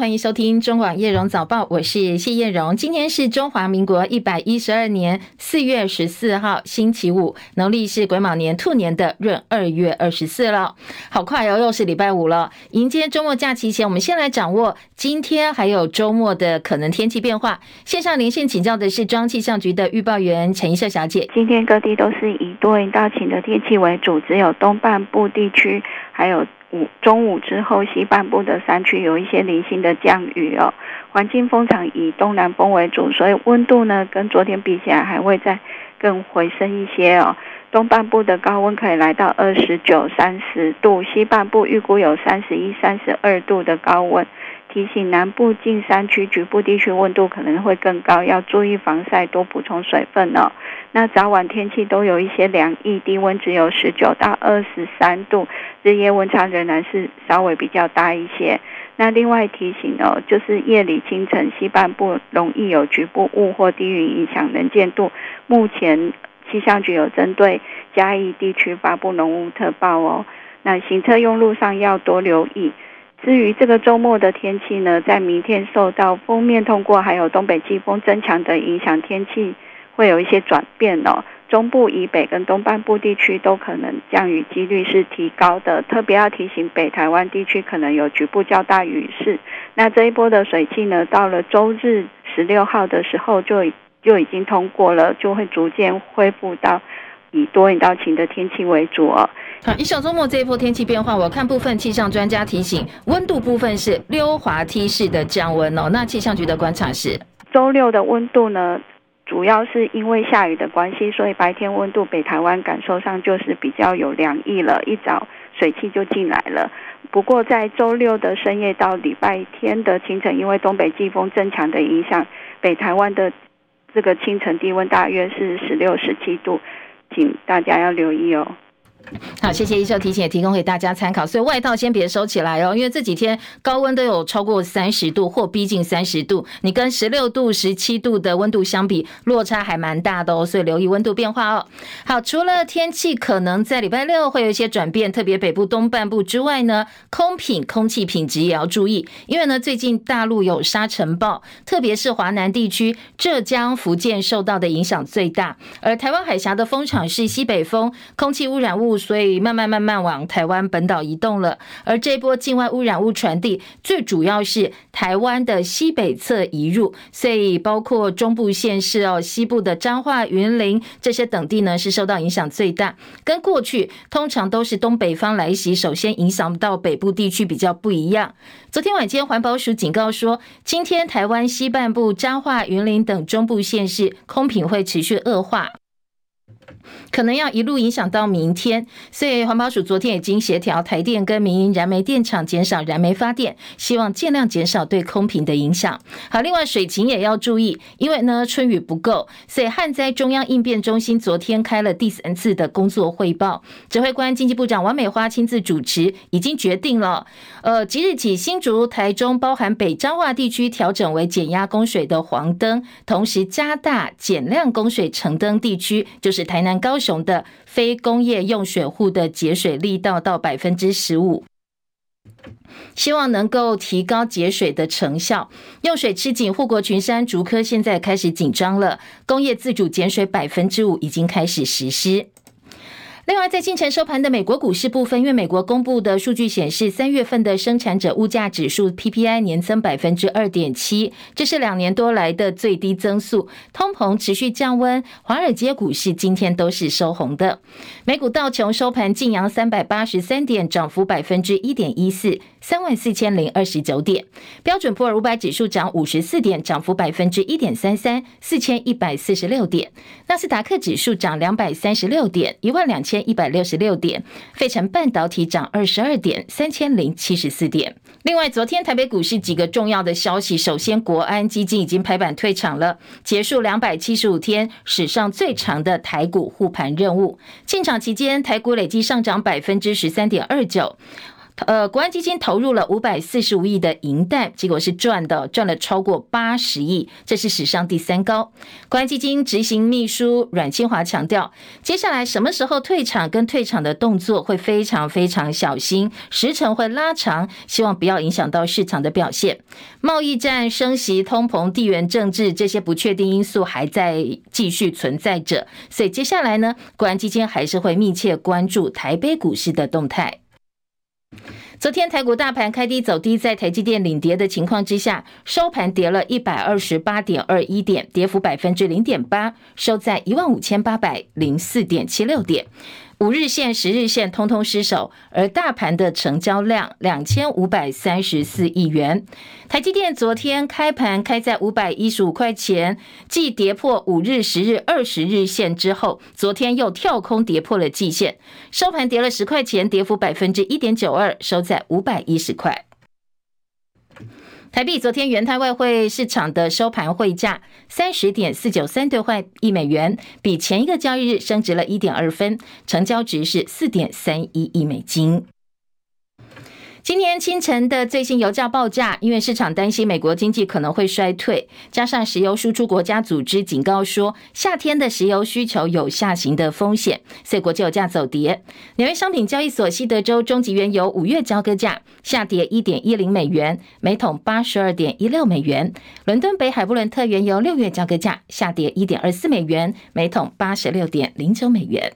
欢迎收听中广叶荣早报，我是谢叶荣。今天是中华民国一百一十二年四月十四号，星期五，农历是癸卯年兔年的闰二月二十四了。好快哦，又是礼拜五了。迎接周末假期前，我们先来掌握今天还有周末的可能天气变化。线上连线请教的是中央气象局的预报员陈怡社小姐。今天各地都是以多云到晴的天气为主，只有东半部地区还有。午中午之后，西半部的山区有一些零星的降雨哦。环境风场以东南风为主，所以温度呢跟昨天比起来还会再更回升一些哦。东半部的高温可以来到二十九、三十度，西半部预估有三十一、三十二度的高温。提醒南部近山区局部地区温度可能会更高，要注意防晒，多补充水分哦。那早晚天气都有一些凉意，低温只有十九到二十三度，日夜温差仍然是稍微比较大一些。那另外提醒哦，就是夜里清晨西半部容易有局部雾或低云影响能见度。目前气象局有针对嘉义地区发布浓雾特报哦。那行车用路上要多留意。至于这个周末的天气呢，在明天受到锋面通过还有东北季风增强的影响，天气。会有一些转变哦，中部以北跟东半部地区都可能降雨几率是提高的，特别要提醒北台湾地区可能有局部较大雨势。那这一波的水汽呢，到了周日十六号的时候就就已经通过了，就会逐渐恢复到以多云到晴的天气为主哦。好，一小周末这一波天气变化，我看部分气象专家提醒，温度部分是溜滑梯式的降温哦。那气象局的观察是，周六的温度呢？主要是因为下雨的关系，所以白天温度北台湾感受上就是比较有凉意了，一早水汽就进来了。不过在周六的深夜到礼拜天的清晨，因为东北季风增强的影响，北台湾的这个清晨低温大约是十六、十七度，请大家要留意哦。好，谢谢医生提醒，也提供给大家参考。所以外套先别收起来哦，因为这几天高温都有超过三十度或逼近三十度，你跟十六度、十七度的温度相比，落差还蛮大的哦。所以留意温度变化哦。好，除了天气可能在礼拜六会有一些转变，特别北部东半部之外呢，空品、空气品质也要注意，因为呢最近大陆有沙尘暴，特别是华南地区，浙江、福建受到的影响最大，而台湾海峡的风场是西北风，空气污染物。所以慢慢慢慢往台湾本岛移动了，而这波境外污染物传递，最主要是台湾的西北侧移入，所以包括中部县市哦，西部的彰化、云林这些等地呢，是受到影响最大。跟过去通常都是东北方来袭，首先影响到北部地区比较不一样。昨天晚间环保署警告说，今天台湾西半部彰化、云林等中部县市空品会持续恶化。可能要一路影响到明天，所以环保署昨天已经协调台电跟民营燃煤电厂减少燃煤发电，希望尽量减少对空瓶的影响。好，另外水情也要注意，因为呢春雨不够，所以旱灾中央应变中心昨天开了第三次的工作汇报，指挥官经济部长王美花亲自主持，已经决定了，呃，即日起新竹、台中包含北彰化地区调整为减压供水的黄灯，同时加大减量供水橙灯地区，就是台南高雄的非工业用水户的节水力道到百分之十五，希望能够提高节水的成效。用水吃紧，护国群山竹科现在开始紧张了，工业自主减水百分之五已经开始实施。另外，在清晨收盘的美国股市部分，因为美国公布的数据显示，三月份的生产者物价指数 PPI 年增百分之二点七，这是两年多来的最低增速，通膨持续降温。华尔街股市今天都是收红的，美股道琼收盘劲扬三百八十三点，涨幅百分之一点一四。三万四千零二十九点，标准普尔五百指数涨五十四点，涨幅百分之一点三三，四千一百四十六点。纳斯达克指数涨两百三十六点，一万两千一百六十六点。费城半导体涨二十二点，三千零七十四点。另外，昨天台北股市几个重要的消息，首先，国安基金已经排版退场了，结束两百七十五天史上最长的台股护盘任务。进场期间，台股累计上涨百分之十三点二九。呃，国安基金投入了五百四十五亿的银弹，结果是赚的，赚了超过八十亿，这是史上第三高。国安基金执行秘书阮清华强调，接下来什么时候退场跟退场的动作会非常非常小心，时程会拉长，希望不要影响到市场的表现。贸易战、升息、通膨、地缘政治这些不确定因素还在继续存在着，所以接下来呢，国安基金还是会密切关注台北股市的动态。昨天台股大盘开低走低，在台积电领跌的情况之下，收盘跌了一百二十八点二一点，跌幅百分之零点八，收在一万五千八百零四点七六点。五日线、十日线通通失守，而大盘的成交量两千五百三十四亿元。台积电昨天开盘开在五百一十五块钱，继跌破五日、十日、二十日线之后，昨天又跳空跌破了季线，收盘跌了十块钱，跌幅百分之一点九二，收在五百一十块。台币昨天元泰外汇市场的收盘汇价三十点四九三兑换一美元，比前一个交易日升值了一点二分，成交值是四点三一亿美金。今天清晨的最新油价报价，因为市场担心美国经济可能会衰退，加上石油输出国家组织警告说夏天的石油需求有下行的风险，所以国际油价走跌。纽约商品交易所西德州中级原油五月交割价下跌一点一零美元，每桶八十二点一六美元。伦敦北海布伦特原油六月交割价下跌一点二四美元，每桶八十六点零九美元。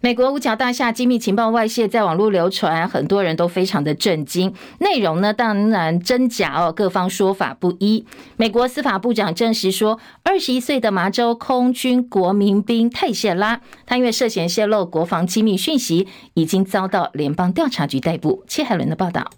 美国五角大厦机密情报外泄，在网络流传，很多人都非常的震惊。内容呢，当然真假哦，各方说法不一。美国司法部长证实说，二十一岁的麻州空军国民兵泰谢拉，他因为涉嫌泄露国防机密讯息，已经遭到联邦调查局逮捕。切海伦的报道。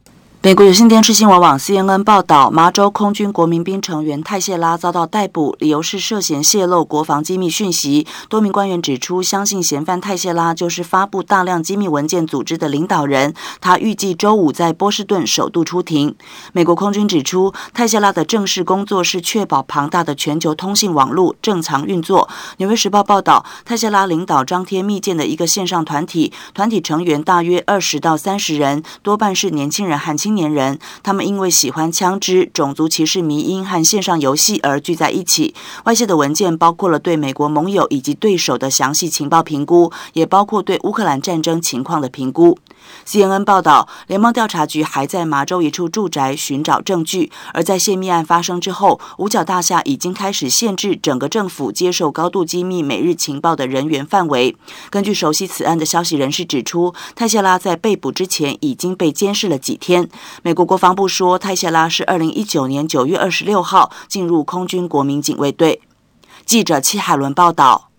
美国有线电视新闻网 CNN 报道，麻州空军国民兵成员泰谢拉遭到逮捕，理由是涉嫌泄露国防机密讯息。多名官员指出，相信嫌犯泰谢拉就是发布大量机密文件组织的领导人。他预计周五在波士顿首度出庭。美国空军指出，泰谢拉的正式工作是确保庞大的全球通信网络正常运作。纽约时报报道，泰谢拉领导张贴密件的一个线上团体，团体成员大约二十到三十人，多半是年轻人和青。青年人，他们因为喜欢枪支、种族歧视、迷因和线上游戏而聚在一起。外泄的文件包括了对美国盟友以及对手的详细情报评估，也包括对乌克兰战争情况的评估。CNN 报道，联邦调查局还在麻州一处住宅寻找证据。而在泄密案发生之后，五角大厦已经开始限制整个政府接受高度机密每日情报的人员范围。根据熟悉此案的消息人士指出，泰谢拉在被捕之前已经被监视了几天。美国国防部说，泰谢拉是二零一九年九月二十六号进入空军国民警卫队。记者戚海伦报道。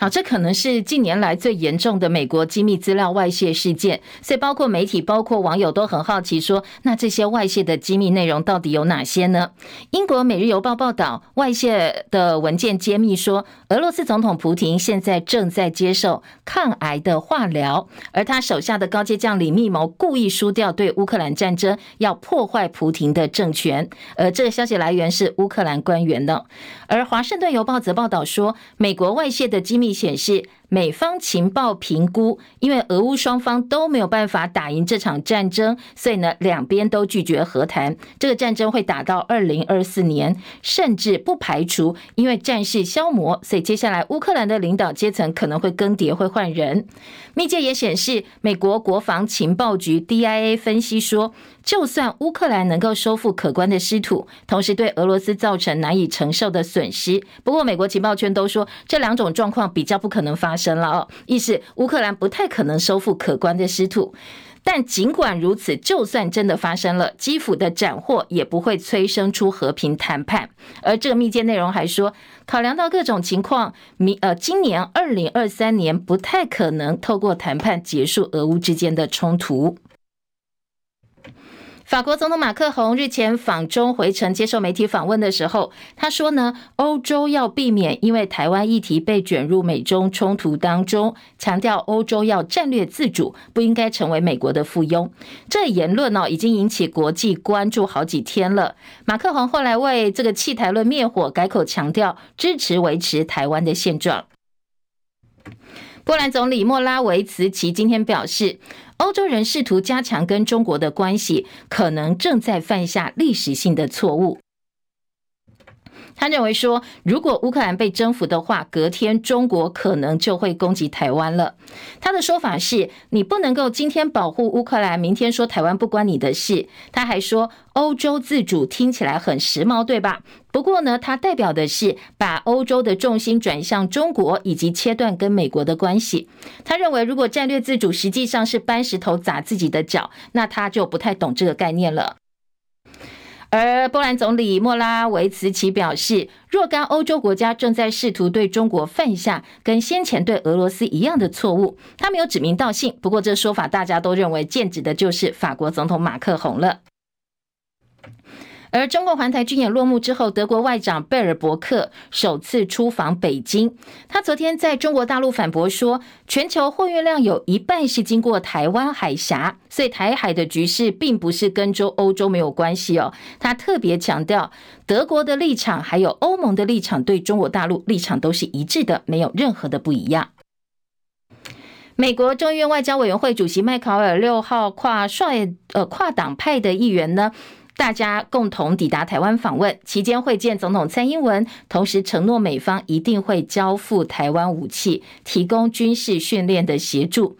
好，这可能是近年来最严重的美国机密资料外泄事件，所以包括媒体、包括网友都很好奇说，那这些外泄的机密内容到底有哪些呢？英国《每日邮报》报道，外泄的文件揭秘说，俄罗斯总统普廷现在正在接受抗癌的化疗，而他手下的高阶将领密谋故意输掉对乌克兰战争，要破坏普廷的政权。而这个消息来源是乌克兰官员的。而《华盛顿邮报》则报道说，美国外泄的机密。显示，美方情报评估，因为俄乌双方都没有办法打赢这场战争，所以呢，两边都拒绝和谈。这个战争会打到二零二四年，甚至不排除因为战事消磨，所以接下来乌克兰的领导阶层可能会更迭，会换人。密件也显示，美国国防情报局 DIA 分析说，就算乌克兰能够收复可观的失土，同时对俄罗斯造成难以承受的损失，不过美国情报圈都说这两种状况比较不可能发。生了哦，意思乌克兰不太可能收复可观的失土，但尽管如此，就算真的发生了，基辅的斩获也不会催生出和平谈判。而这个密件内容还说，考量到各种情况，明呃，今年二零二三年不太可能透过谈判结束俄乌之间的冲突。法国总统马克宏日前访中回程接受媒体访问的时候，他说呢，欧洲要避免因为台湾议题被卷入美中冲突当中，强调欧洲要战略自主，不应该成为美国的附庸。这言论呢，已经引起国际关注好几天了。马克宏后来为这个弃台论灭火，改口强调支持维持台湾的现状。波兰总理莫拉维茨奇今天表示，欧洲人试图加强跟中国的关系，可能正在犯下历史性的错误。他认为说，如果乌克兰被征服的话，隔天中国可能就会攻击台湾了。他的说法是，你不能够今天保护乌克兰，明天说台湾不关你的事。他还说，欧洲自主听起来很时髦，对吧？不过呢，他代表的是把欧洲的重心转向中国，以及切断跟美国的关系。他认为，如果战略自主实际上是搬石头砸自己的脚，那他就不太懂这个概念了。而波兰总理莫拉维茨奇表示，若干欧洲国家正在试图对中国犯下跟先前对俄罗斯一样的错误。他没有指名道姓，不过这说法大家都认为剑指的就是法国总统马克宏了。而中共环台军演落幕之后，德国外长贝尔伯克首次出访北京。他昨天在中国大陆反驳说，全球货运量有一半是经过台湾海峡，所以台海的局势并不是跟洲欧洲没有关系哦。他特别强调，德国的立场还有欧盟的立场对中国大陆立场都是一致的，没有任何的不一样。美国众议院外交委员会主席麦考尔六号跨帅呃跨党派的议员呢，大家共同抵达台湾访问期间会见总统蔡英文，同时承诺美方一定会交付台湾武器，提供军事训练的协助。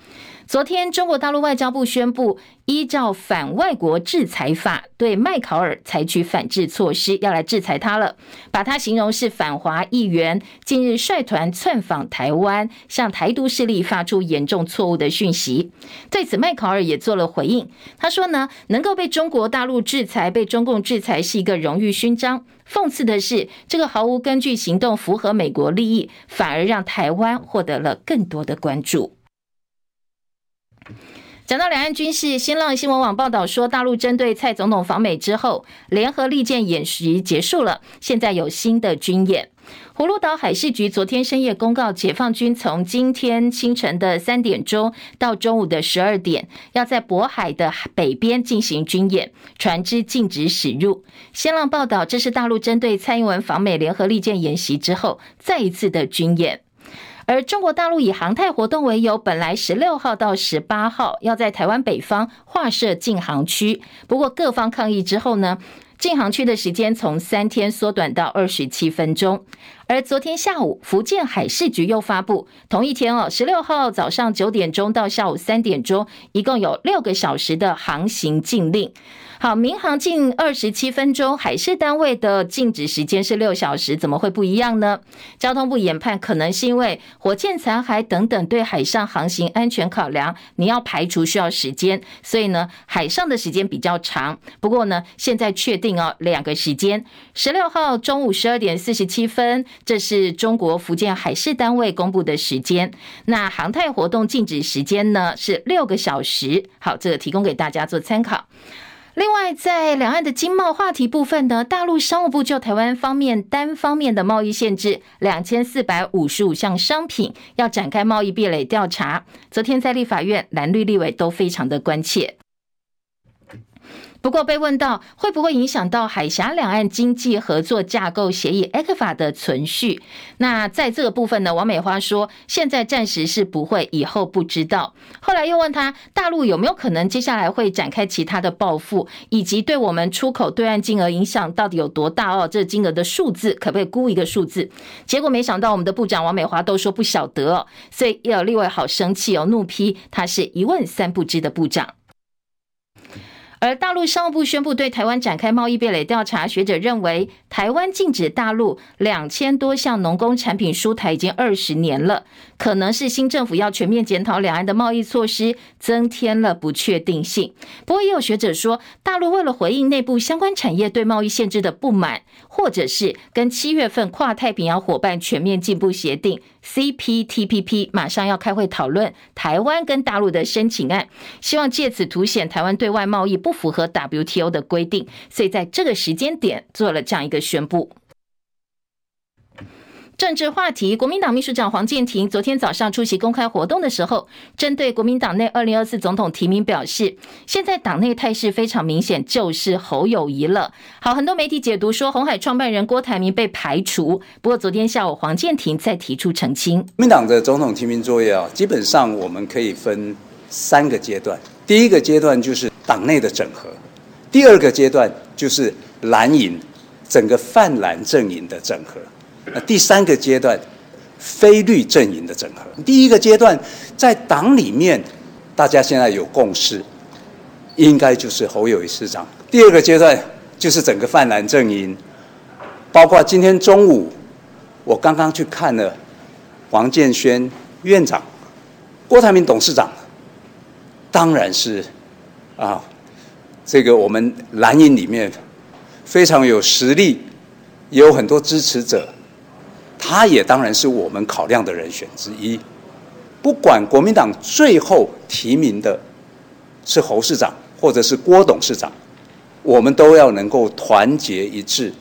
昨天，中国大陆外交部宣布，依照反外国制裁法，对麦考尔采取反制措施，要来制裁他了，把他形容是反华议员，近日率团窜访台湾，向台独势力发出严重错误的讯息。对此，麦考尔也做了回应，他说呢，能够被中国大陆制裁，被中共制裁是一个荣誉勋章。讽刺的是，这个毫无根据行动符合美国利益，反而让台湾获得了更多的关注。讲到两岸军事，新浪新闻网报道说，大陆针对蔡总统访美之后，联合利剑演习结束了，现在有新的军演。葫芦岛海事局昨天深夜公告，解放军从今天清晨的三点钟到中午的十二点，要在渤海的北边进行军演，船只禁止驶入。新浪报道，这是大陆针对蔡英文访美联合利剑演习之后再一次的军演。而中国大陆以航太活动为由，本来十六号到十八号要在台湾北方划设禁航区，不过各方抗议之后呢，禁航区的时间从三天缩短到二十七分钟。而昨天下午，福建海事局又发布，同一天哦，十六号早上九点钟到下午三点钟，一共有六个小时的航行禁令。好，民航近二十七分钟，海事单位的禁止时间是六小时，怎么会不一样呢？交通部研判，可能是因为火箭残骸等等对海上航行安全考量，你要排除需要时间，所以呢，海上的时间比较长。不过呢，现在确定哦，两个时间，十六号中午十二点四十七分，这是中国福建海事单位公布的时间。那航太活动禁止时间呢是六个小时。好，这个提供给大家做参考。另外，在两岸的经贸话题部分呢，大陆商务部就台湾方面单方面的贸易限制两千四百五十五项商品，要展开贸易壁垒调查。昨天在立法院蓝绿立委都非常的关切。不过被问到会不会影响到海峡两岸经济合作架构协议 （ECFA） 的存续，那在这个部分呢，王美花说现在暂时是不会，以后不知道。后来又问他，大陆有没有可能接下来会展开其他的报复，以及对我们出口对岸金额影响到底有多大哦？这金额的数字可不可以估一个数字？结果没想到我们的部长王美花都说不晓得哦，所以也有立委好生气哦，怒批他是一问三不知的部长。而大陆商务部宣布对台湾展开贸易壁垒调查，学者认为，台湾禁止大陆两千多项农工产品输台已经二十年了，可能是新政府要全面检讨两岸的贸易措施，增添了不确定性。不过，也有学者说，大陆为了回应内部相关产业对贸易限制的不满，或者是跟七月份跨太平洋伙伴全面进步协定 （CPTPP） 马上要开会讨论台湾跟大陆的申请案，希望借此凸显台湾对外贸易不符合 WTO 的规定，所以在这个时间点做了这样一个宣布。政治话题，国民党秘书长黄健庭昨天早上出席公开活动的时候，针对国民党内二零二四总统提名表示，现在党内态势非常明显，就是侯友谊了。好，很多媒体解读说，红海创办人郭台铭被排除。不过昨天下午，黄健庭再提出澄清，国民党的总统提名作业啊，基本上我们可以分三个阶段。第一个阶段就是党内的整合，第二个阶段就是蓝营整个泛蓝阵营的整合。那第三个阶段，非绿阵营的整合。第一个阶段，在党里面，大家现在有共识，应该就是侯友宜市长。第二个阶段，就是整个泛蓝阵营，包括今天中午，我刚刚去看了黄建轩院长、郭台铭董事长，当然是啊，这个我们蓝营里面非常有实力，也有很多支持者。他也当然是我们考量的人选之一。不管国民党最后提名的是侯市长或者是郭董事长，我们都要能够团结一致，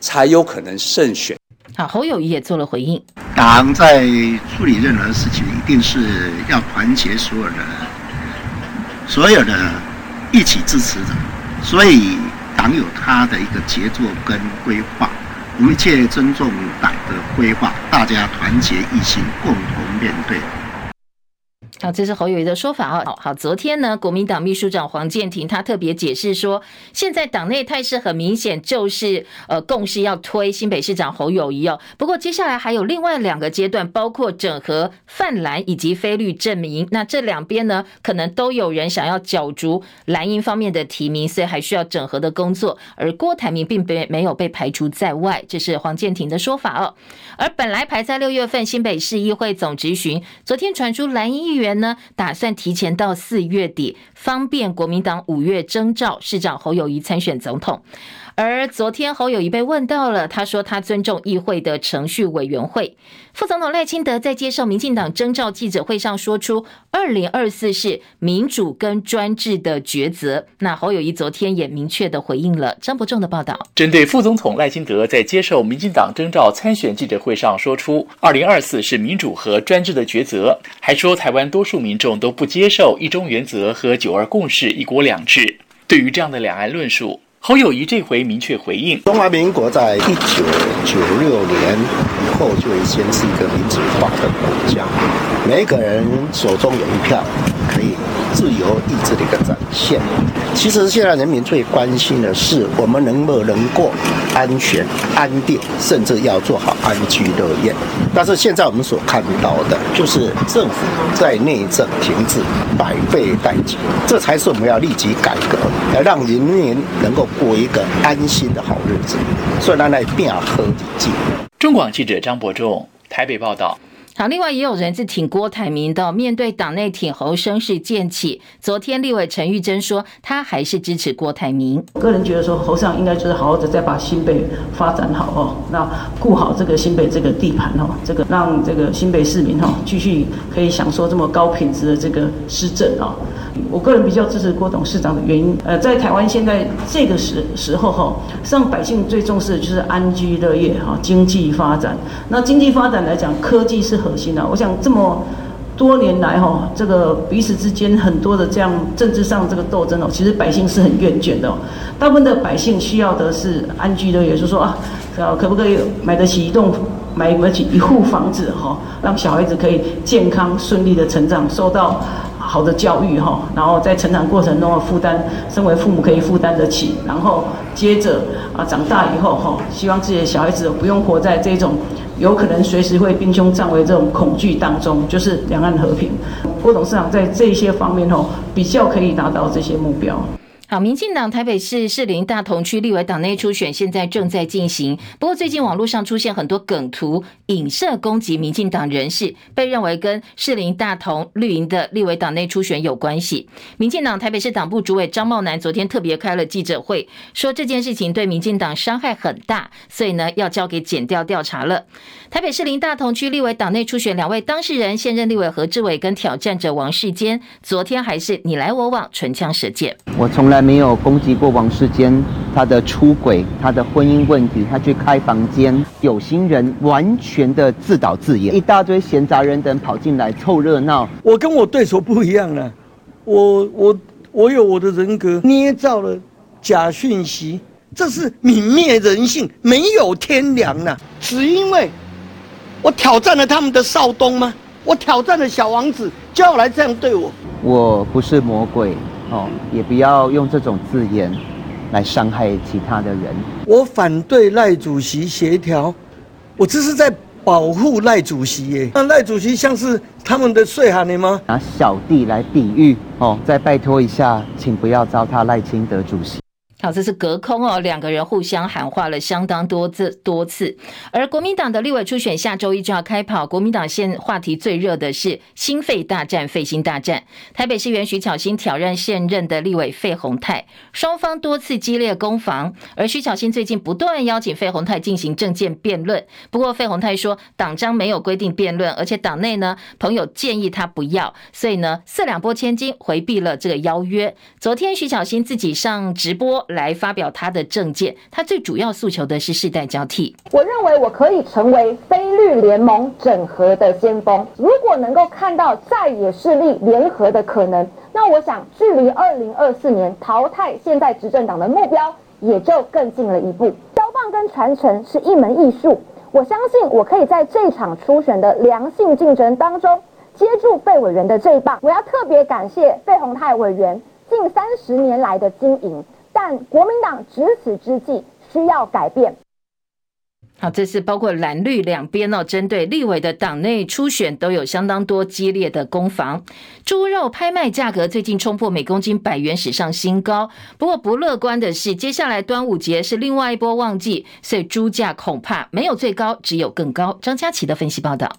才有可能胜选。好，侯友谊也做了回应。党在处理任何事情，一定是要团结所有人，所有的一起支持者。所以党有他的一个杰作跟规划。我们一切尊重党的规划，大家团结一心，共同面对。好，这是侯友谊的说法啊。好好，昨天呢，国民党秘书长黄健庭他特别解释说，现在党内态势很明显，就是呃，共识要推新北市长侯友谊哦。不过接下来还有另外两个阶段，包括整合泛蓝以及非绿阵营。那这两边呢，可能都有人想要角逐蓝营方面的提名，所以还需要整合的工作。而郭台铭并没没有被排除在外，这是黄健庭的说法哦。而本来排在六月份新北市议会总质询，昨天传出蓝营议员。呢，打算提前到四月底，方便国民党五月征召市长侯友谊参选总统。而昨天侯友宜被问到了，他说他尊重议会的程序委员会。副总统赖清德在接受民进党征召记者会上说出，二零二四是民主跟专制的抉择。那侯友宜昨天也明确的回应了张伯仲的报道，针对副总统赖清德在接受民进党征召参选记者会上说出，二零二四是民主和专制的抉择，还说台湾多数民众都不接受一中原则和九二共识、一国两制。对于这样的两岸论述。侯友谊这回明确回应：中华民国在一九九六年以后就已经是一个民主化的国家，每个人手中有一票，自由意志的一个展现。其实现在人民最关心的是，我们能不能过安全、安定，甚至要做好安居乐业。但是现在我们所看到的，就是政府在内政停滞、百废待举，这才是我们要立即改革，来让人民能够过一个安心的好日子。所以，咱来拼合经济。中广记者张伯仲台北报道。好，另外也有人是挺郭台铭的，面对党内挺侯声势渐起。昨天立委陈玉珍说，他还是支持郭台铭。个人觉得说，侯上应该就是好好的再把新北发展好哦，那顾好这个新北这个地盘哦，这个让这个新北市民哦继续可以享受这么高品质的这个施政哦。我个人比较支持郭董事长的原因，呃，在台湾现在这个时时候哈，让百姓最重视的就是安居乐业哈，经济发展。那经济发展来讲，科技是核心的。我想这么多年来哈，这个彼此之间很多的这样政治上这个斗争哦，其实百姓是很厌倦的。大部分的百姓需要的是安居乐业，就是说啊，可不可以买得起一栋，买得起一户房子哈，让小孩子可以健康顺利的成长，受到。好的教育哈，然后在成长过程中的负担，身为父母可以负担得起，然后接着啊长大以后哈，希望自己的小孩子不用活在这种有可能随时会兵凶战危这种恐惧当中，就是两岸和平。郭董事长在这些方面哈，比较可以达到这些目标。好，民进党台北市士林大同区立委党内初选现在正在进行。不过最近网络上出现很多梗图，影射攻击民进党人士，被认为跟士林大同绿营的立委党内初选有关系。民进党台北市党部主委张茂南昨天特别开了记者会，说这件事情对民进党伤害很大，所以呢要交给检调调查了。台北士林大同区立委党内初选两位当事人，现任立委何志伟跟挑战者王世坚，昨天还是你来我往，唇枪舌剑。我从来。来没有攻击过王世坚，他的出轨、他的婚姻问题，他去开房间，有心人完全的自导自演，一大堆闲杂人等跑进来凑热闹。我跟我对手不一样了，我我我有我的人格，捏造了假讯息，这是泯灭人性，没有天良了。只因为我挑战了他们的少东吗？我挑战了小王子，就要来这样对我？我不是魔鬼。哦，也不要用这种字眼来伤害其他的人。我反对赖主席协调，我这是在保护赖主席耶。那赖主席像是他们的税喊你吗？拿小弟来比喻哦，再拜托一下，请不要糟蹋赖清德主席。好，这是隔空哦，两个人互相喊话了相当多次多次。而国民党的立委初选下周一就要开跑，国民党现话题最热的是心肺大战、肺心大战。台北市议员徐巧芯挑战现任的立委费鸿泰，双方多次激烈攻防。而徐巧芯最近不断邀请费鸿泰进行政见辩论，不过费鸿泰说党章没有规定辩论，而且党内呢朋友建议他不要，所以呢四两拨千斤回避了这个邀约。昨天徐巧芯自己上直播。来发表他的政见，他最主要诉求的是世代交替。我认为我可以成为非绿联盟整合的先锋。如果能够看到在野势力联合的可能，那我想距离二零二四年淘汰现在执政党的目标也就更近了一步。交棒跟传承是一门艺术，我相信我可以在这场初选的良性竞争当中接住费委员的这一棒。我要特别感谢费宏泰委员近三十年来的经营。但国民党值此之际需要改变。好，这是包括蓝绿两边哦，针对立委的党内初选都有相当多激烈的攻防。猪肉拍卖价格最近冲破每公斤百元史上新高，不过不乐观的是，接下来端午节是另外一波旺季，所以猪价恐怕没有最高，只有更高。张佳琪的分析报道。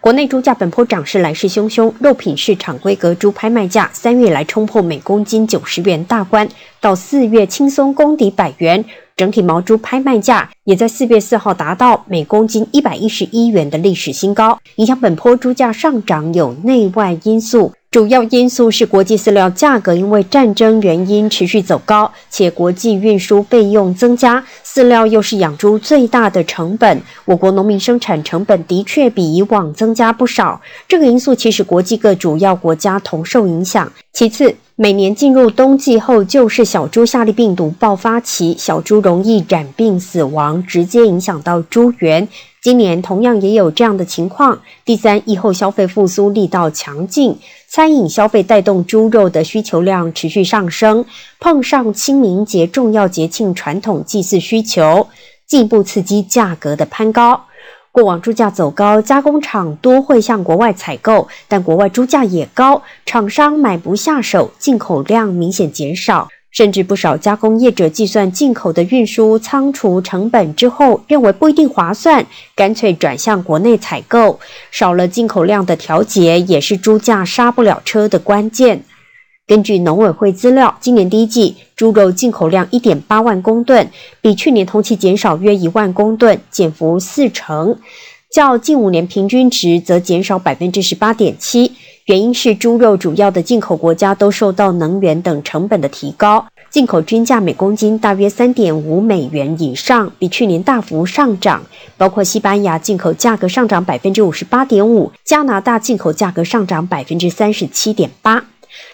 国内猪价本波涨势来势汹汹，肉品市场规格猪拍卖价三月来冲破每公斤九十元大关，到四月轻松攻抵百元，整体毛猪拍卖价也在四月四号达到每公斤一百一十一元的历史新高。影响本波猪价上涨有内外因素。主要因素是国际饲料价格因为战争原因持续走高，且国际运输费用增加，饲料又是养猪最大的成本。我国农民生产成本的确比以往增加不少，这个因素其实国际各主要国家同受影响。其次，每年进入冬季后就是小猪下痢病毒爆发期，小猪容易染病死亡，直接影响到猪源。今年同样也有这样的情况。第三，疫后消费复苏力道强劲，餐饮消费带动猪肉的需求量持续上升，碰上清明节重要节庆传统祭祀需求，进一步刺激价格的攀高。过往猪价走高，加工厂多会向国外采购，但国外猪价也高，厂商买不下手，进口量明显减少。甚至不少加工业者计算进口的运输仓储成本之后，认为不一定划算，干脆转向国内采购。少了进口量的调节，也是猪价刹不了车的关键。根据农委会资料，今年第一季猪肉进口量一点八万公吨，比去年同期减少约一万公吨，减幅四成，较近五年平均值则减少百分之十八点七。原因是猪肉主要的进口国家都受到能源等成本的提高，进口均价每公斤大约三点五美元以上，比去年大幅上涨。包括西班牙进口价格上涨百分之五十八点五，加拿大进口价格上涨百分之三十七点八。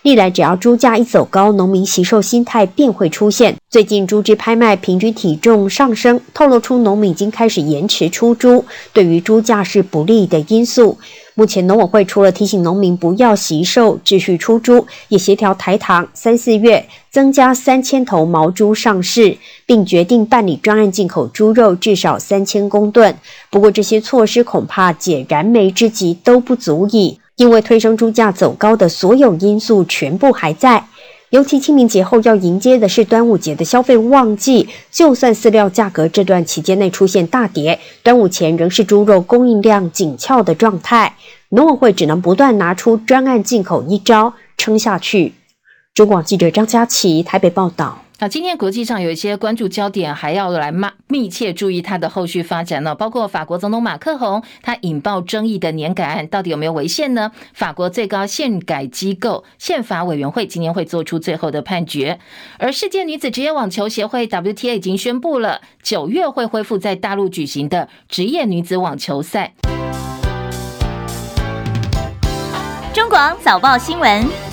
历来只要猪价一走高，农民惜售心态便会出现。最近猪只拍卖平均体重上升，透露出农民已经开始延迟出猪，对于猪价是不利的因素。目前农委会除了提醒农民不要惜售，继续出猪，也协调台糖三四月增加三千头毛猪上市，并决定办理专案进口猪肉至少三千公吨。不过这些措施恐怕解燃眉之急都不足以，因为推升猪价走高的所有因素全部还在。尤其清明节后要迎接的是端午节的消费旺季，就算饲料价格这段期间内出现大跌，端午前仍是猪肉供应量紧俏的状态。农委会只能不断拿出专案进口一招撑下去。中广记者张佳琪台北报道。啊，今天国际上有一些关注焦点，还要来密密切注意它的后续发展呢。包括法国总统马克宏他引爆争议的年改案，到底有没有违宪呢？法国最高宪改机构宪法委员会今年会做出最后的判决。而世界女子职业网球协会 WTA 已经宣布了，九月会恢复在大陆举行的职业女子网球赛。中广早报新闻。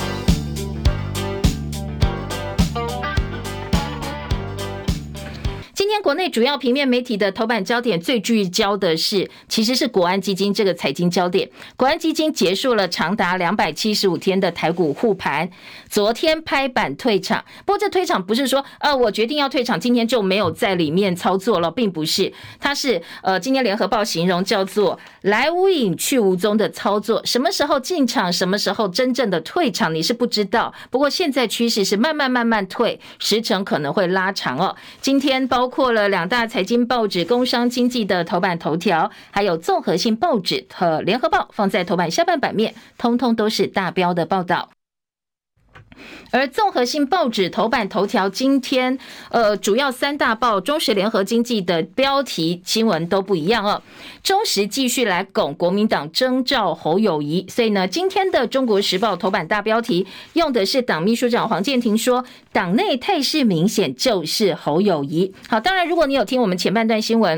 天国内主要平面媒体的头版焦点最聚焦的是，其实是国安基金这个财经焦点。国安基金结束了长达两百七十五天的台股护盘，昨天拍板退场。不过这退场不是说，呃，我决定要退场，今天就没有在里面操作了，并不是。它是呃，今天联合报形容叫做来无影去无踪的操作。什么时候进场，什么时候真正的退场，你是不知道。不过现在趋势是慢慢慢慢退，时程可能会拉长哦。今天包括。过了两大财经报纸《工商经济》的头版头条，还有综合性报纸和《联合报》放在头版下半版面，通通都是大标的报道。而综合性报纸头版头条，今天呃，主要三大报《中时》《联合》《经济》的标题新闻都不一样哦。中时继续来拱国民党征召侯友谊，所以呢，今天的《中国时报》头版大标题用的是党秘书长黄建庭说，党内态势明显就是侯友谊。好，当然如果你有听我们前半段新闻。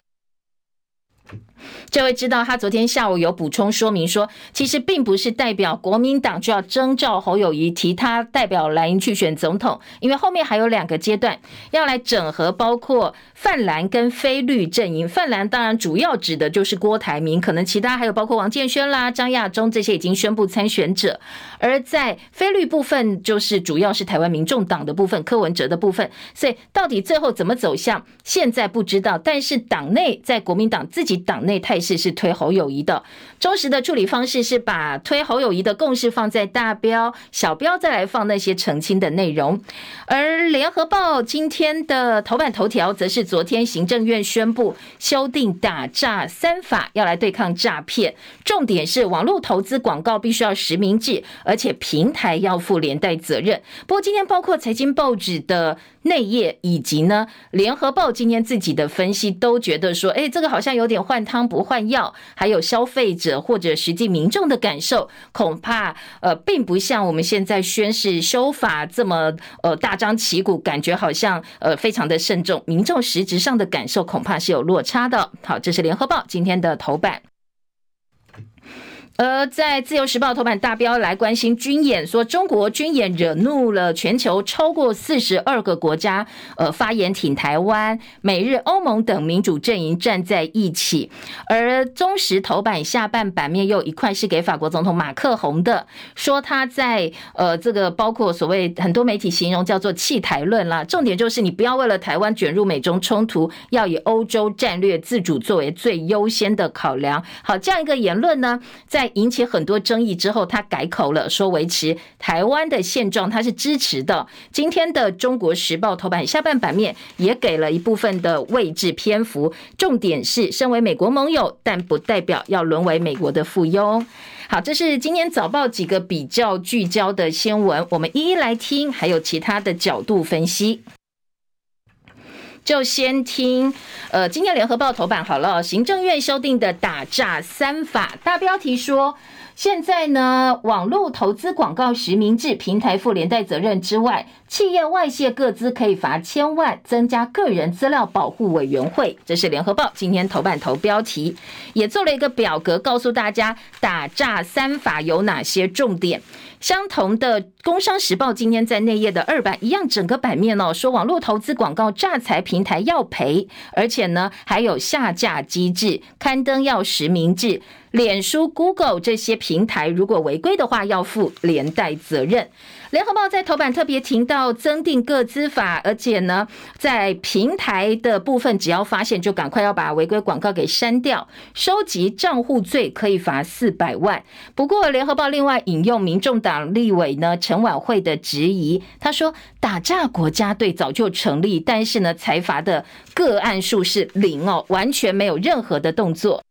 这位知道，他昨天下午有补充说明说，其实并不是代表国民党就要征召侯友谊，提他代表蓝营去选总统，因为后面还有两个阶段要来整合，包括泛蓝跟非绿阵营。泛蓝当然主要指的就是郭台铭，可能其他还有包括王建煊啦、张亚中这些已经宣布参选者，而在非绿部分，就是主要是台湾民众党的部分，柯文哲的部分。所以到底最后怎么走向，现在不知道。但是党内在国民党自己党内态势是推侯友谊的，忠实的处理方式是把推侯友谊的共识放在大标，小标再来放那些澄清的内容。而联合报今天的头版头条则是昨天行政院宣布修订打诈三法，要来对抗诈骗，重点是网络投资广告必须要实名制，而且平台要负连带责任。不过今天包括财经报纸的。内页以及呢，联合报今天自己的分析都觉得说，哎，这个好像有点换汤不换药，还有消费者或者实际民众的感受，恐怕呃，并不像我们现在宣誓修法这么呃大张旗鼓，感觉好像呃非常的慎重，民众实质上的感受恐怕是有落差的。好，这是联合报今天的头版。而在《自由时报》头版大标来关心军演，说中国军演惹怒了全球超过四十二个国家，呃，发言挺台湾、美日、欧盟等民主阵营站在一起。而中时头版下半版面又一块是给法国总统马克宏的，说他在呃这个包括所谓很多媒体形容叫做弃台论啦，重点就是你不要为了台湾卷入美中冲突，要以欧洲战略自主作为最优先的考量。好，这样一个言论呢，在引起很多争议之后，他改口了，说维持台湾的现状，他是支持的。今天的《中国时报》头版下半版面也给了一部分的位置篇幅，重点是身为美国盟友，但不代表要沦为美国的附庸。好，这是今天早报几个比较聚焦的新闻，我们一一来听，还有其他的角度分析。就先听，呃，今天联合报头版好了，行政院修订的打诈三法，大标题说，现在呢，网络投资广告实名制，平台负连带责任之外，企业外泄个资可以罚千万，增加个人资料保护委员会，这是联合报今天头版头标题，也做了一个表格，告诉大家打诈三法有哪些重点。相同的，《工商时报》今天在内页的二版一样，整个版面哦，说网络投资广告诈财平台要赔，而且呢还有下架机制，刊登要实名制，脸书、Google 这些平台如果违规的话，要负连带责任。联合报在头版特别提到增订个资法，而且呢，在平台的部分，只要发现就赶快要把违规广告给删掉，收集账户罪可以罚四百万。不过，联合报另外引用民众党立委呢陈琬惠的质疑，他说打诈国家队早就成立，但是呢，财阀的个案数是零哦，完全没有任何的动作。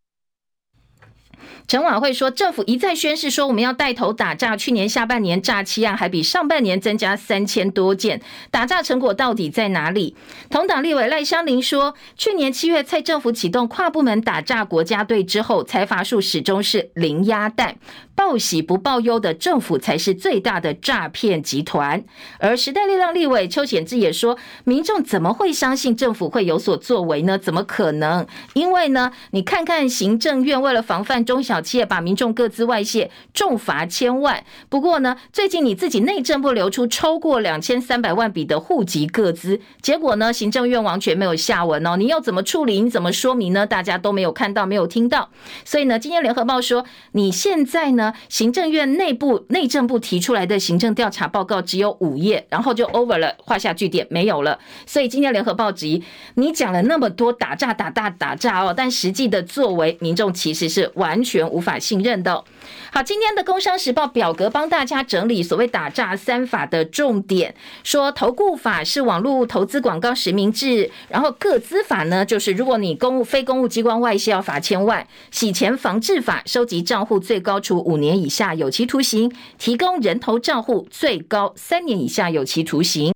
陈婉慧说，政府一再宣示说我们要带头打诈，去年下半年诈欺案还比上半年增加三千多件，打诈成果到底在哪里？同党立委赖香伶说，去年七月蔡政府启动跨部门打诈国家队之后，财阀数始终是零鸭蛋，报喜不报忧的政府才是最大的诈骗集团。而时代力量立委邱显智也说，民众怎么会相信政府会有所作为呢？怎么可能？因为呢，你看看行政院为了防范中小企业把民众个资外泄，重罚千万。不过呢，最近你自己内政部流出超过两千三百万笔的户籍个资，结果呢，行政院完全没有下文哦。你要怎么处理？你怎么说明呢？大家都没有看到，没有听到。所以呢，今天联合报说，你现在呢，行政院内部内政部提出来的行政调查报告只有五页，然后就 over 了，画下句点，没有了。所以今天联合报纸你讲了那么多打诈、打大打诈哦，但实际的作为，民众其实是完全。无法信任的。好，今天的《工商时报》表格帮大家整理所谓打诈三法的重点，说投顾法是网络投资广告实名制，然后个资法呢，就是如果你公务非公务机关外泄要罚千万，洗钱防治法收集账户最高处五年以下有期徒刑，提供人头账户最高三年以下有期徒刑。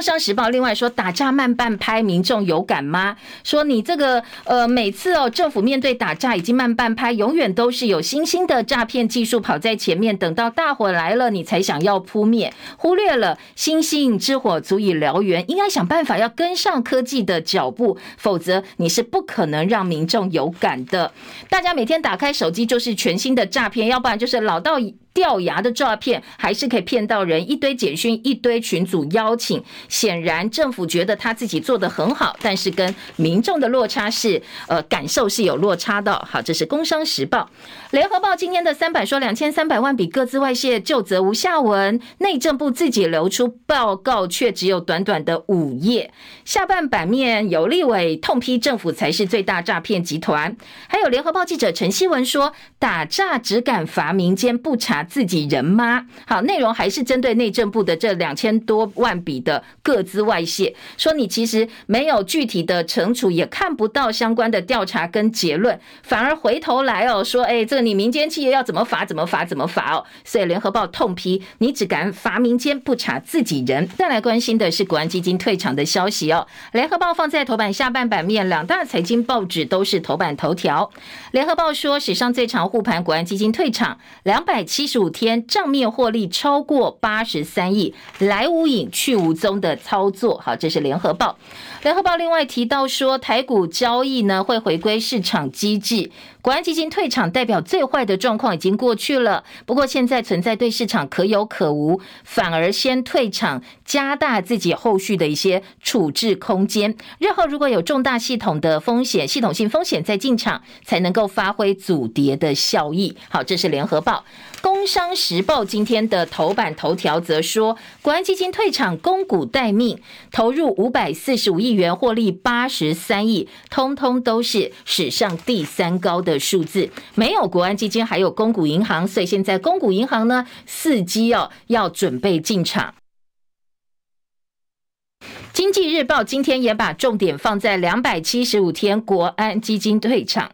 工商时报另外说，打诈慢半拍，民众有感吗？说你这个呃，每次哦，政府面对打诈已经慢半拍，永远都是有新兴的诈骗技术跑在前面，等到大火来了，你才想要扑灭，忽略了星星之火足以燎原，应该想办法要跟上科技的脚步，否则你是不可能让民众有感的。大家每天打开手机就是全新的诈骗，要不然就是老到。掉牙的诈骗还是可以骗到人，一堆简讯，一堆群组邀请。显然政府觉得他自己做得很好，但是跟民众的落差是，呃，感受是有落差的。好，这是工商时报、联合报今天的三版说，两千三百万笔各自外泄，就责无下文。内政部自己流出报告，却只有短短的五页。下半版面有立委痛批政府才是最大诈骗集团，还有联合报记者陈希文说，打诈只敢罚民间，不查。自己人吗？好，内容还是针对内政部的这两千多万笔的个资外泄，说你其实没有具体的惩处，也看不到相关的调查跟结论，反而回头来哦说，哎，这个你民间企业要怎么罚怎么罚怎么罚哦。所以联合报痛批你只敢罚民间，不查自己人。再来关心的是国安基金退场的消息哦。联合报放在头版下半版面，两大财经报纸都是头版头条。联合报说史上最长护盘，国安基金退场两百七。十五天账面获利超过八十三亿，来无影去无踪的操作。好，这是联合报。联合报另外提到说，台股交易呢会回归市场机制，国安基金退场代表最坏的状况已经过去了。不过现在存在对市场可有可无，反而先退场，加大自己后续的一些处置空间。日后如果有重大系统的风险、系统性风险再进场，才能够发挥阻跌的效益。好，这是联合报。工商时报今天的头版头条则说，国安基金退场，公股待命，投入五百四十五亿。亿元获利八十三亿，通通都是史上第三高的的数字。没有国安基金，还有公股银行，所以现在公股银行呢，伺机哦要准备进场。经济日报今天也把重点放在两百七十五天国安基金退场，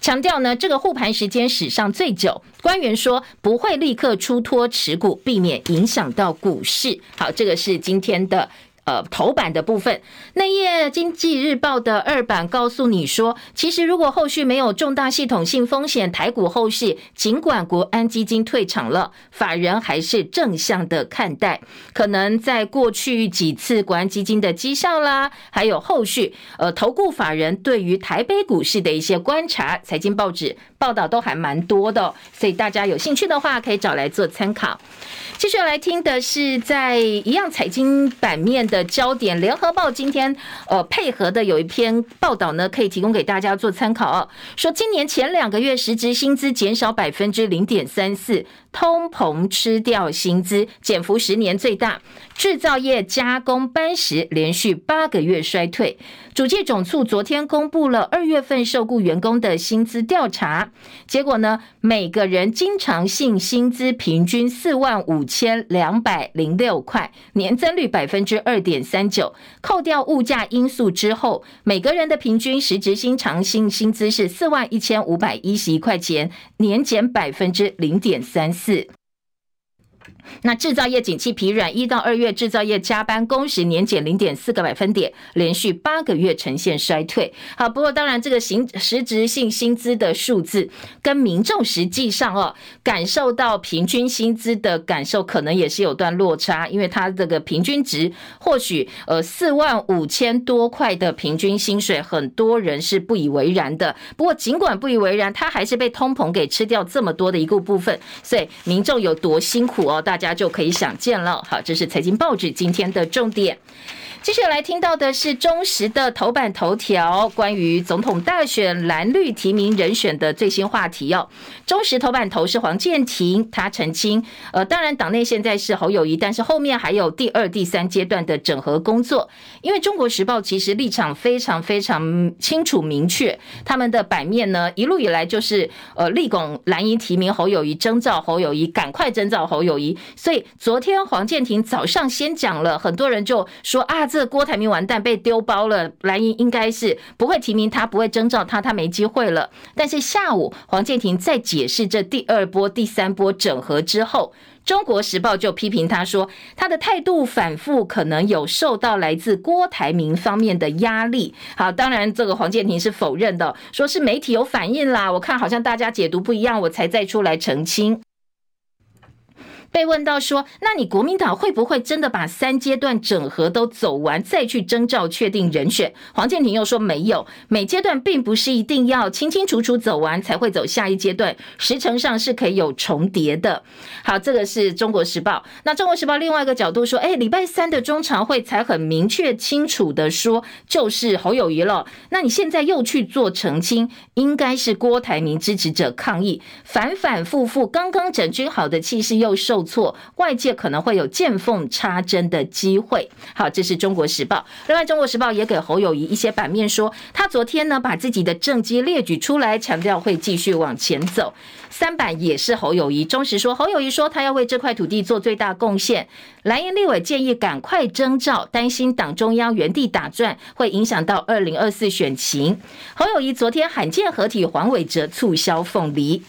强调呢这个护盘时间史上最久。官员说不会立刻出脱持股，避免影响到股市。好，这个是今天的。呃，头版的部分，内页《经济日报》的二版告诉你说，其实如果后续没有重大系统性风险，台股后市尽管国安基金退场了，法人还是正向的看待。可能在过去几次国安基金的绩效啦，还有后续呃投顾法人对于台北股市的一些观察，财经报纸报道都还蛮多的，所以大家有兴趣的话，可以找来做参考。继续来听的是在一样财经版面的焦点，联合报今天呃配合的有一篇报道呢，可以提供给大家做参考哦。说今年前两个月实质薪资减少百分之零点三四，通膨吃掉薪资，减幅十年最大。制造业加工班时连续八个月衰退。主计总处昨天公布了二月份受雇员工的薪资调查，结果呢，每个人经常性薪资平均四万五千两百零六块，年增率百分之二点三九。扣掉物价因素之后，每个人的平均实质经常性薪资是四万一千五百一十一块钱，年减百分之零点三四。那制造业景气疲软，一到二月制造业加班工时年减零点四个百分点，连续八个月呈现衰退。好，不过当然这个行实质性薪资的数字跟民众实际上哦感受到平均薪资的感受可能也是有段落差，因为它这个平均值或许呃四万五千多块的平均薪水，很多人是不以为然的。不过尽管不以为然，它还是被通膨给吃掉这么多的一个部分，所以民众有多辛苦哦。大家就可以想见了。好，这是财经报纸今天的重点。接下来听到的是中时的头版头条，关于总统大选蓝绿提名人选的最新话题哦。中时头版头是黄健庭，他澄清，呃，当然党内现在是侯友谊，但是后面还有第二、第三阶段的整合工作。因为中国时报其实立场非常非常清楚明确，他们的版面呢一路以来就是呃力拱蓝营提名侯友谊，征召侯友谊，赶快征召侯友谊。所以昨天黄健庭早上先讲了，很多人就说啊。这郭台铭完蛋，被丢包了，蓝营应该是不会提名他，不会征召他，他没机会了。但是下午黄健庭在解释这第二波、第三波整合之后，中国时报就批评他说，他的态度反复，可能有受到来自郭台铭方面的压力。好，当然这个黄健庭是否认的，说是媒体有反应啦，我看好像大家解读不一样，我才再出来澄清。被问到说，那你国民党会不会真的把三阶段整合都走完，再去征召确定人选？黄健庭又说没有，每阶段并不是一定要清清楚楚走完才会走下一阶段，时程上是可以有重叠的。好，这个是中国时报。那中国时报另外一个角度说，哎，礼拜三的中常会才很明确清楚的说，就是侯友谊了。那你现在又去做澄清，应该是郭台铭支持者抗议，反反复复，刚刚整军好的气势又受。错，外界可能会有见缝插针的机会。好，这是中国时报。另外，中国时报也给侯友谊一些版面说，他昨天呢把自己的政绩列举出来，强调会继续往前走。三版也是侯友谊，中时说侯友谊说他要为这块土地做最大贡献。蓝营立委建议赶快征召，担心党中央原地打转会影响到二零二四选情。侯友谊昨天罕见合体黄伟哲促销凤梨。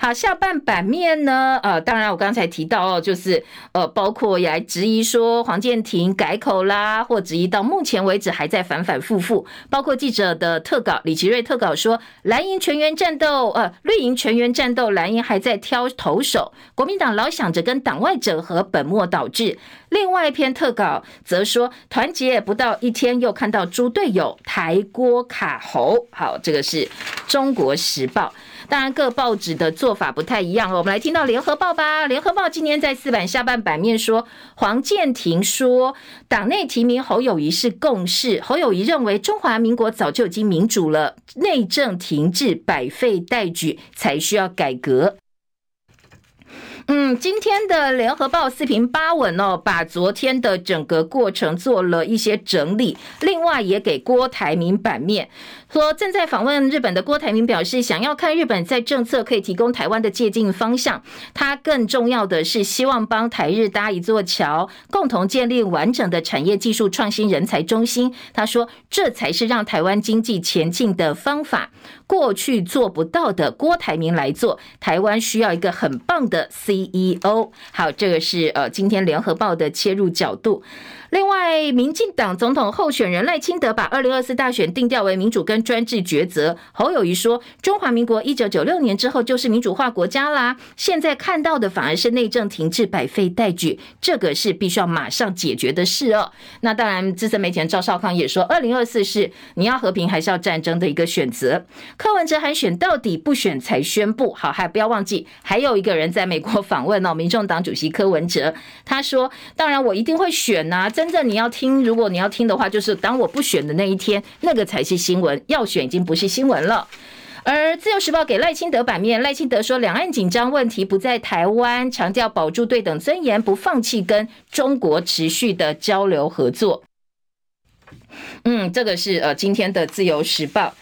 好，下半版面呢？呃，当然我刚才提到哦，就是呃，包括也来质疑说黄健庭改口啦，或质疑到目前为止还在反反复复。包括记者的特稿，李奇瑞特稿说蓝营全员战斗，呃，绿营全员战斗，蓝营还在挑投手，国民党老想着跟党外整合，本末倒置。另外一篇特稿则说团结不到一天，又看到猪队友抬锅卡喉。好，这个是中国时报。当然，各报纸的做法不太一样哦。我们来听到联合报吧。联合报今天在四版下半版面说，黄健庭说，党内提名侯友谊是共识。侯友谊认为，中华民国早就已经民主了，内政停滞，百废待举，才需要改革。嗯，今天的联合报四平八稳哦，把昨天的整个过程做了一些整理，另外也给郭台铭版面。说正在访问日本的郭台铭表示，想要看日本在政策可以提供台湾的借鉴方向。他更重要的是希望帮台日搭一座桥，共同建立完整的产业技术创新人才中心。他说，这才是让台湾经济前进的方法。过去做不到的，郭台铭来做。台湾需要一个很棒的 CEO。好，这个是呃今天联合报的切入角度。另外，民进党总统候选人赖清德把二零二四大选定调为民主跟专制抉择。侯友宜说：“中华民国一九九六年之后就是民主化国家啦，现在看到的反而是内政停滞、百废待举，这个是必须要马上解决的事哦。”那当然，资深媒体人赵少康也说：“二零二四是你要和平还是要战争的一个选择。”柯文哲还选到底不选才宣布。好，还不要忘记，还有一个人在美国访问哦，民众党主席柯文哲，他说：“当然我一定会选呐、啊。”真正你要听，如果你要听的话，就是当我不选的那一天，那个才是新闻。要选已经不是新闻了。而自由时报给赖清德版面，赖清德说，两岸紧张问题不在台湾，强调保住对等尊严，不放弃跟中国持续的交流合作。嗯，这个是呃今天的自由时报。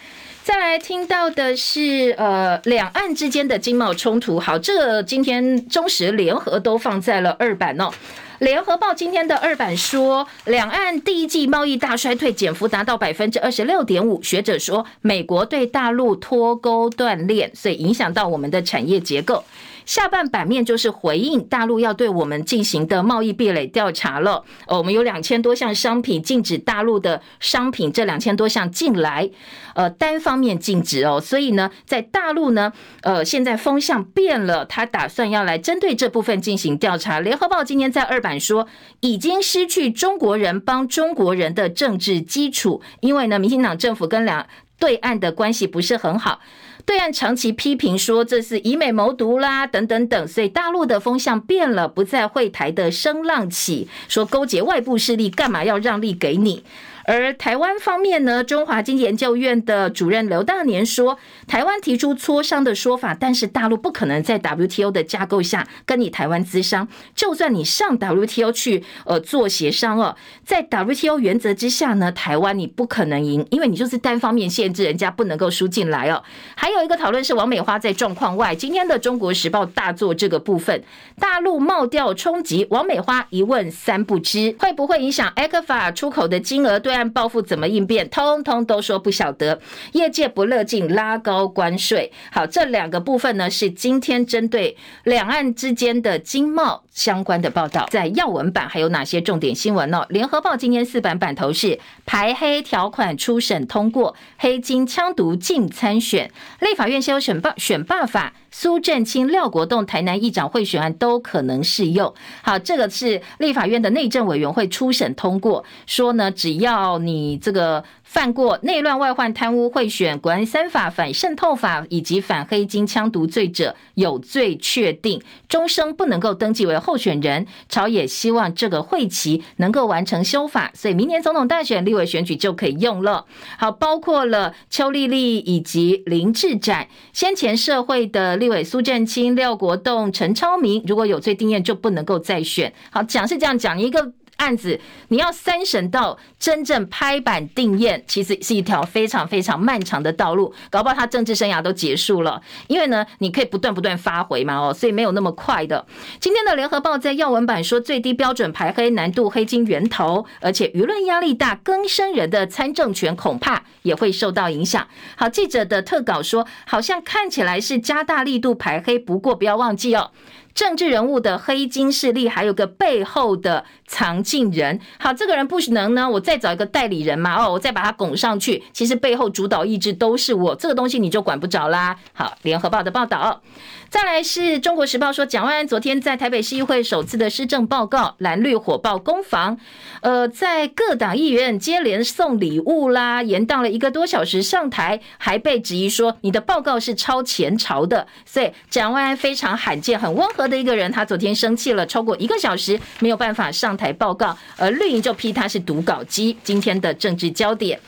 再来听到的是，呃，两岸之间的经贸冲突。好，这个今天中时联合都放在了二版哦。联合报今天的二版说，两岸第一季贸易大衰退，减幅达到百分之二十六点五。学者说，美国对大陆脱钩断链，所以影响到我们的产业结构。下半版面就是回应大陆要对我们进行的贸易壁垒调查了。哦，我们有两千多项商品禁止大陆的商品，这两千多项进来，呃，单方面禁止哦。所以呢，在大陆呢，呃，现在风向变了，他打算要来针对这部分进行调查。联合报今天在二版说，已经失去中国人帮中国人的政治基础，因为呢，民进党政府跟两对岸的关系不是很好。对岸长期批评说这是以美谋独啦，等等等，所以大陆的风向变了，不在会台的声浪起，说勾结外部势力，干嘛要让利给你？而台湾方面呢，中华经济研究院的主任刘大年说，台湾提出磋商的说法，但是大陆不可能在 WTO 的架构下跟你台湾咨商。就算你上 WTO 去呃做协商哦，在 WTO 原则之下呢，台湾你不可能赢，因为你就是单方面限制人家不能够输进来哦。还有一个讨论是王美花在状况外，今天的中国时报大做这个部分，大陆贸调冲击，王美花一问三不知，会不会影响 ECFA 出口的金额？对。但报复怎么应变，通通都说不晓得。业界不乐进拉高关税。好，这两个部分呢，是今天针对两岸之间的经贸相关的报道。在要闻版还有哪些重点新闻呢？联合报今天四版版头是排黑条款初审通过，黑金枪毒禁参选。立法院修选罢选罢法。苏震清、廖国栋台南议长贿选案都可能适用。好，这个是立法院的内政委员会初审通过，说呢，只要你这个。犯过内乱、外患、贪污、贿选、国安三法、反渗透法以及反黑金枪毒罪者，有罪确定，终生不能够登记为候选人。朝野希望这个会期能够完成修法，所以明年总统大选、立委选举就可以用了。好，包括了邱丽丽以及林志展，先前社会的立委苏震清、廖国栋、陈超明，如果有罪定验，就不能够再选。好，讲是这样讲一个。案子你要三审到真正拍板定验，其实是一条非常非常漫长的道路，搞不好他政治生涯都结束了。因为呢，你可以不断不断发回嘛，哦，所以没有那么快的。今天的联合报在要闻版说，最低标准排黑难度，黑金源头，而且舆论压力大，更生人的参政权恐怕也会受到影响。好，记者的特稿说，好像看起来是加大力度排黑，不过不要忘记哦。政治人物的黑金势力，还有个背后的藏镜人。好，这个人不能呢，我再找一个代理人嘛，哦，我再把他拱上去。其实背后主导意志都是我，这个东西你就管不着啦。好，联合报的报道。再来是中国时报说，蒋万安昨天在台北市议会首次的施政报告，蓝绿火爆攻防，呃，在各党议员接连送礼物啦，延宕了一个多小时上台，还被质疑说你的报告是超前朝的，所以蒋万安非常罕见、很温和的一个人，他昨天生气了，超过一个小时没有办法上台报告，而绿营就批他是读稿机。今天的政治焦点。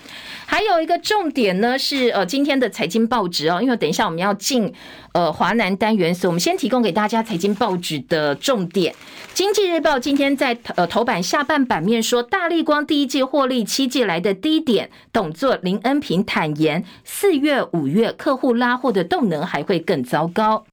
还有一个重点呢，是呃今天的财经报纸哦，因为等一下我们要进呃华南单元，所以我们先提供给大家财经报纸的重点。经济日报今天在呃头版下半版面说，大立光第一季获利七季来的低点，董座林恩平坦言，四月五月客户拉货的动能还会更糟糕。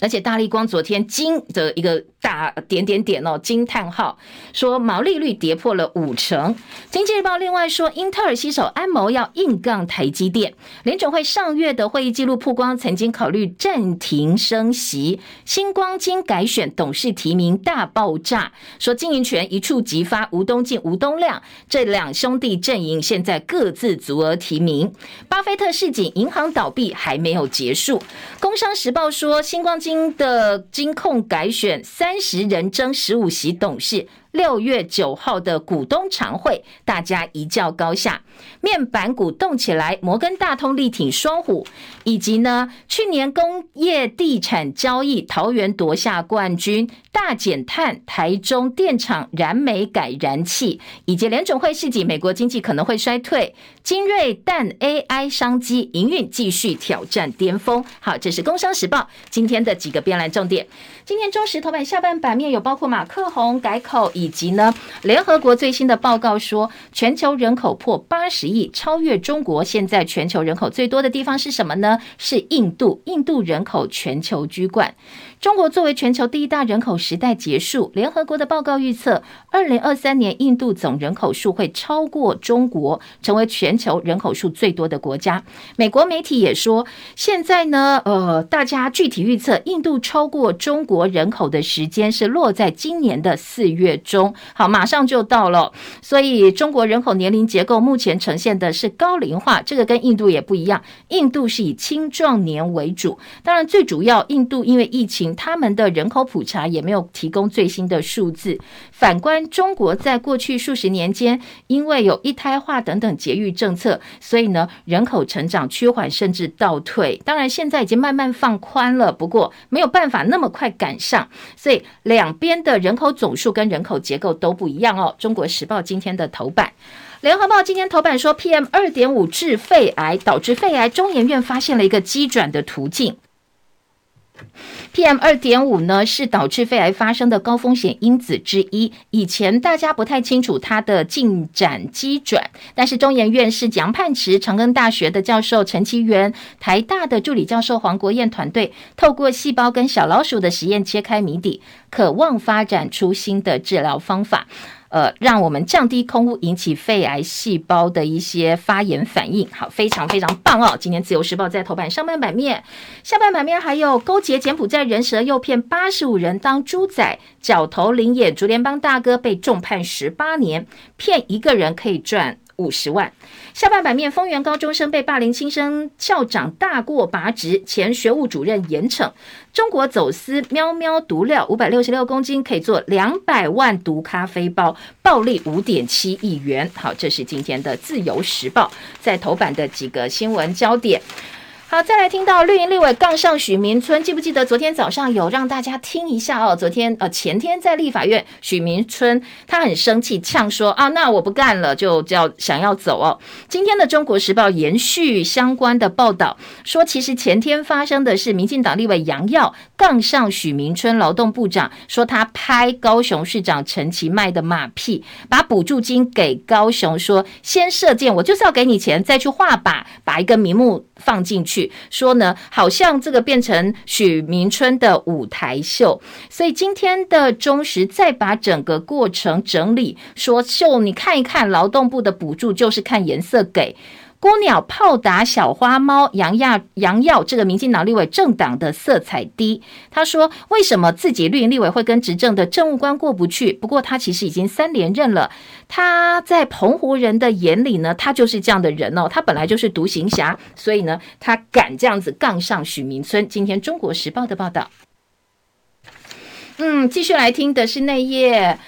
而且大立光昨天惊的一个大点点点哦，惊叹号说毛利率跌破了五成。经济日报另外说，英特尔携手安谋要硬杠台积电。联准会上月的会议记录曝光，曾经考虑暂停升息。新光金改选董事提名大爆炸，说经营权一触即发，吴东进、吴东亮这两兄弟阵营现在各自足额提名。巴菲特市警，银行倒闭还没有结束。工商时报说。新光金的金控改选三十人争十五席董事。六月九号的股东常会，大家一较高下，面板股动起来，摩根大通力挺双虎，以及呢，去年工业地产交易，桃园夺下冠军，大减碳，台中电厂燃煤改燃气，以及联准会示警，美国经济可能会衰退，精锐但 AI 商机营运继续挑战巅峰。好，这是工商时报今天的几个编栏重点。今天中时头版下半版面有包括马克宏改口以以及呢，联合国最新的报告说，全球人口破八十亿，超越中国。现在全球人口最多的地方是什么呢？是印度，印度人口全球居冠。中国作为全球第一大人口时代结束，联合国的报告预测，二零二三年印度总人口数会超过中国，成为全球人口数最多的国家。美国媒体也说，现在呢，呃，大家具体预测，印度超过中国人口的时间是落在今年的四月中，好，马上就到了。所以，中国人口年龄结构目前呈现的是高龄化，这个跟印度也不一样，印度是以青壮年为主。当然，最主要，印度因为疫情。他们的人口普查也没有提供最新的数字。反观中国，在过去数十年间，因为有一胎化等等节育政策，所以呢，人口成长趋缓甚至倒退。当然，现在已经慢慢放宽了，不过没有办法那么快赶上。所以两边的人口总数跟人口结构都不一样哦。中国时报今天的头版，联合报今天头版说，PM 二点五致肺癌，导致肺癌，中研院发现了一个机转的途径。PM 二点五呢，是导致肺癌发生的高风险因子之一。以前大家不太清楚它的进展机转，但是中研院士杨盼池、长庚大学的教授陈其元、台大的助理教授黄国燕团队，透过细胞跟小老鼠的实验揭开谜底，渴望发展出新的治疗方法。呃，让我们降低空污引起肺癌细胞的一些发炎反应，好，非常非常棒哦！今天自由时报在头版上半版面，下半版面还有勾结柬埔寨人蛇诱骗八十五人当猪仔，角头林野竹联邦大哥被重判十八年，骗一个人可以赚五十万。下半版面，丰原高中生被霸凌，新生校长大过拔职，前学务主任严惩。中国走私喵喵毒料五百六十六公斤，可以做两百万毒咖啡包，暴利五点七亿元。好，这是今天的自由时报在头版的几个新闻焦点。好，再来听到绿营立委杠上许明春，记不记得昨天早上有让大家听一下哦？昨天呃前天在立法院，许明春他很生气，呛说啊，那我不干了，就叫想要走哦。今天的中国时报延续相关的报道，说其实前天发生的是民进党立委杨耀杠上许明春劳动部长，说他拍高雄市长陈其迈的马屁，把补助金给高雄，说先射箭，我就是要给你钱，再去画靶，把一个名目放进去。说呢，好像这个变成许明春的舞台秀，所以今天的中时再把整个过程整理，说秀你看一看，劳动部的补助就是看颜色给。孤鸟炮打小花猫，杨亚杨耀这个民进党立委政党的色彩低。他说：“为什么自己绿营立委会跟执政的政务官过不去？不过他其实已经三连任了。他在澎湖人的眼里呢，他就是这样的人哦。他本来就是独行侠，所以呢，他敢这样子杠上许明村。今天中国时报的报道。嗯，继续来听的是那页。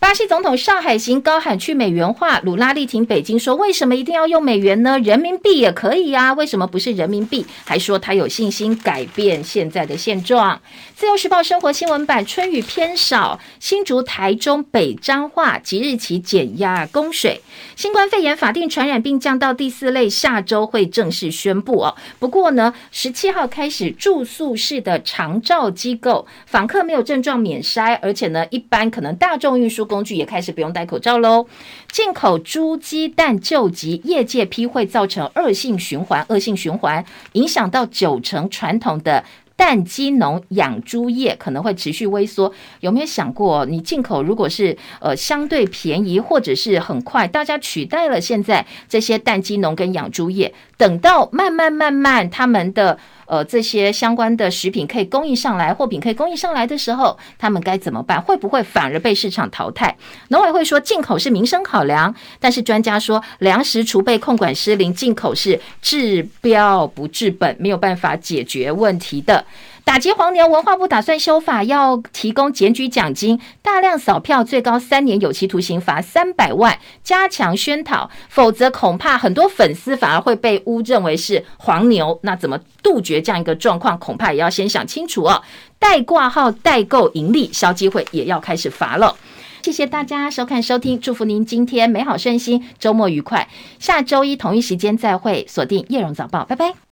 巴西总统上海行高喊去美元化，鲁拉力挺北京说：“为什么一定要用美元呢？人民币也可以呀，为什么不是人民币？”还说他有信心改变现在的现状。自由时报生活新闻版：春雨偏少，新竹、台中、北彰化即日起减压供水。新冠肺炎法定传染病降到第四类，下周会正式宣布哦。不过呢，十七号开始住宿式的长照机构访客没有症状免筛，而且呢，一般可能大众运输。工具也开始不用戴口罩喽。进口猪鸡蛋救急，业界批会造成恶性循环，恶性循环影响到九成传统的蛋鸡农养猪业可能会持续萎缩。有没有想过，你进口如果是呃相对便宜，或者是很快，大家取代了现在这些蛋鸡农跟养猪业，等到慢慢慢慢他们的。呃，这些相关的食品可以供应上来，货品可以供应上来的时候，他们该怎么办？会不会反而被市场淘汰？农委会说进口是民生考量，但是专家说粮食储备控管失灵，进口是治标不治本，没有办法解决问题的。打击黄牛，文化部打算修法，要提供检举奖金，大量扫票，最高三年有期徒刑，罚三百万，加强宣导，否则恐怕很多粉丝反而会被误认为是黄牛。那怎么杜绝这样一个状况？恐怕也要先想清楚哦。代挂号代购盈利，消机会也要开始罚了。谢谢大家收看收听，祝福您今天美好顺心，周末愉快。下周一同一时间再会，锁定叶荣早报，拜拜。